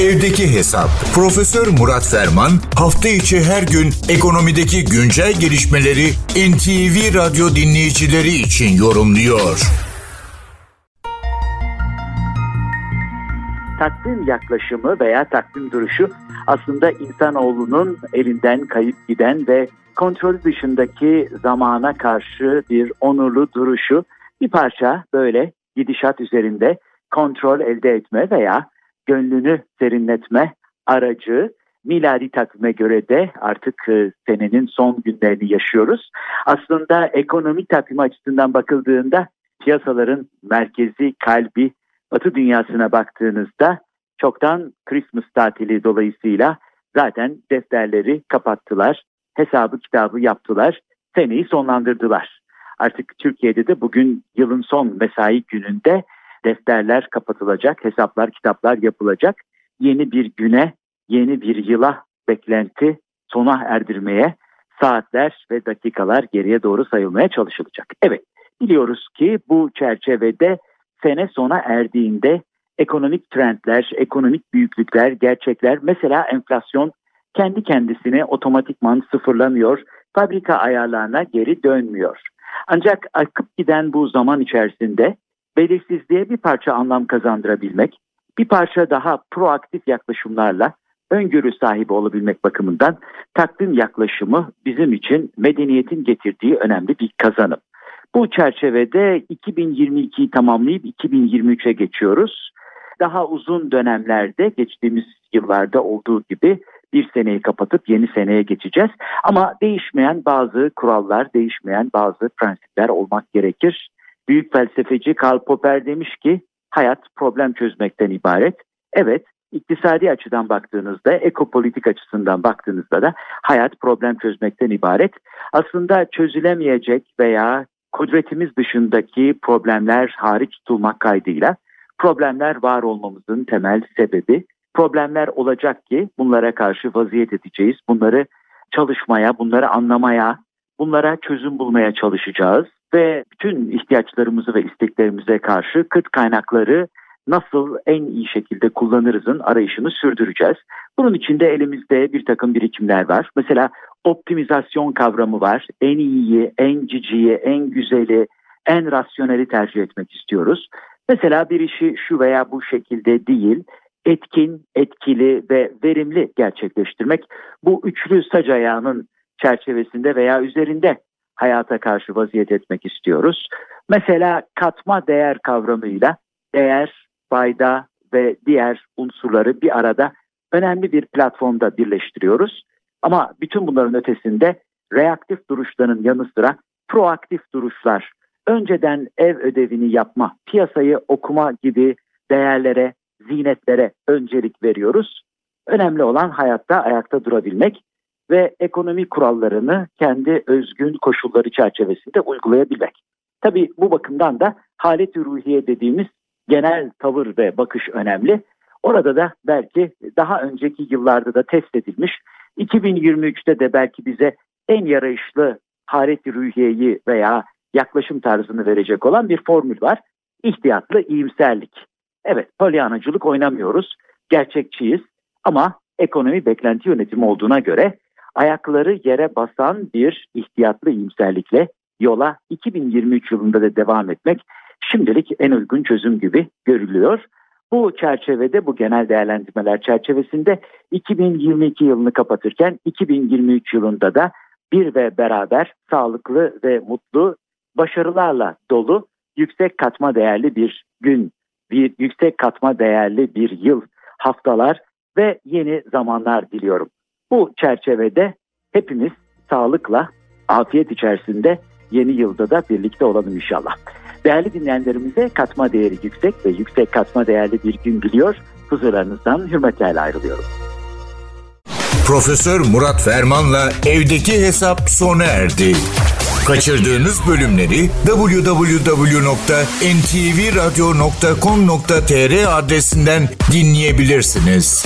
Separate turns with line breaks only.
Evdeki Hesap. Profesör Murat Ferman hafta içi her gün ekonomideki güncel gelişmeleri NTV Radyo dinleyicileri için yorumluyor.
Takvim yaklaşımı veya takvim duruşu aslında insanoğlunun elinden kayıp giden ve kontrol dışındaki zamana karşı bir onurlu duruşu bir parça böyle gidişat üzerinde kontrol elde etme veya gönlünü serinletme aracı miladi takvime göre de artık e, senenin son günlerini yaşıyoruz. Aslında ekonomi takvimi açısından bakıldığında piyasaların merkezi kalbi Batı dünyasına baktığınızda çoktan Christmas tatili dolayısıyla zaten defterleri kapattılar, hesabı kitabı yaptılar, seneyi sonlandırdılar. Artık Türkiye'de de bugün yılın son mesai gününde defterler kapatılacak, hesaplar, kitaplar yapılacak. Yeni bir güne, yeni bir yıla beklenti sona erdirmeye saatler ve dakikalar geriye doğru sayılmaya çalışılacak. Evet, biliyoruz ki bu çerçevede sene sona erdiğinde ekonomik trendler, ekonomik büyüklükler, gerçekler mesela enflasyon kendi kendisine otomatikman sıfırlanıyor, fabrika ayarlarına geri dönmüyor. Ancak akıp giden bu zaman içerisinde belirsizliğe bir parça anlam kazandırabilmek, bir parça daha proaktif yaklaşımlarla öngörü sahibi olabilmek bakımından takvim yaklaşımı bizim için medeniyetin getirdiği önemli bir kazanım. Bu çerçevede 2022'yi tamamlayıp 2023'e geçiyoruz. Daha uzun dönemlerde geçtiğimiz yıllarda olduğu gibi bir seneyi kapatıp yeni seneye geçeceğiz. Ama değişmeyen bazı kurallar, değişmeyen bazı prensipler olmak gerekir. Büyük felsefeci Karl Popper demiş ki hayat problem çözmekten ibaret. Evet iktisadi açıdan baktığınızda, ekopolitik açısından baktığınızda da hayat problem çözmekten ibaret. Aslında çözülemeyecek veya kudretimiz dışındaki problemler hariç tutulmak kaydıyla problemler var olmamızın temel sebebi. Problemler olacak ki bunlara karşı vaziyet edeceğiz. Bunları çalışmaya, bunları anlamaya, bunlara çözüm bulmaya çalışacağız ve bütün ihtiyaçlarımızı ve isteklerimize karşı kıt kaynakları nasıl en iyi şekilde kullanırızın arayışını sürdüreceğiz. Bunun içinde elimizde bir takım birikimler var. Mesela optimizasyon kavramı var. En iyiyi, en ciciyi, en güzeli, en rasyoneli tercih etmek istiyoruz. Mesela bir işi şu veya bu şekilde değil, etkin, etkili ve verimli gerçekleştirmek bu üçlü sac ayağının çerçevesinde veya üzerinde hayata karşı vaziyet etmek istiyoruz. Mesela katma değer kavramıyla değer, fayda ve diğer unsurları bir arada önemli bir platformda birleştiriyoruz. Ama bütün bunların ötesinde reaktif duruşların yanı sıra proaktif duruşlar, önceden ev ödevini yapma, piyasayı okuma gibi değerlere, zinetlere öncelik veriyoruz. Önemli olan hayatta ayakta durabilmek ve ekonomi kurallarını kendi özgün koşulları çerçevesinde uygulayabilmek. Tabii bu bakımdan da halet ruhiye dediğimiz genel tavır ve bakış önemli. Orada da belki daha önceki yıllarda da test edilmiş, 2023'te de belki bize en yarayışlı halet ruhiyeyi veya yaklaşım tarzını verecek olan bir formül var. İhtiyatlı iyimserlik. Evet, polyanacılık oynamıyoruz, gerçekçiyiz ama ekonomi beklenti yönetimi olduğuna göre ayakları yere basan bir ihtiyatlı iyimserlikle yola 2023 yılında da devam etmek şimdilik en uygun çözüm gibi görülüyor. Bu çerçevede bu genel değerlendirmeler çerçevesinde 2022 yılını kapatırken 2023 yılında da bir ve beraber sağlıklı ve mutlu başarılarla dolu yüksek katma değerli bir gün, bir yüksek katma değerli bir yıl, haftalar ve yeni zamanlar diliyorum. Bu çerçevede hepimiz sağlıkla, afiyet içerisinde yeni yılda da birlikte olalım inşallah. Değerli dinleyenlerimize katma değeri yüksek ve yüksek katma değerli bir gün biliyor. Huzurlarınızdan hürmetlerle ayrılıyorum.
Profesör Murat Ferman'la evdeki hesap sona erdi. Kaçırdığınız bölümleri www.ntvradio.com.tr adresinden dinleyebilirsiniz.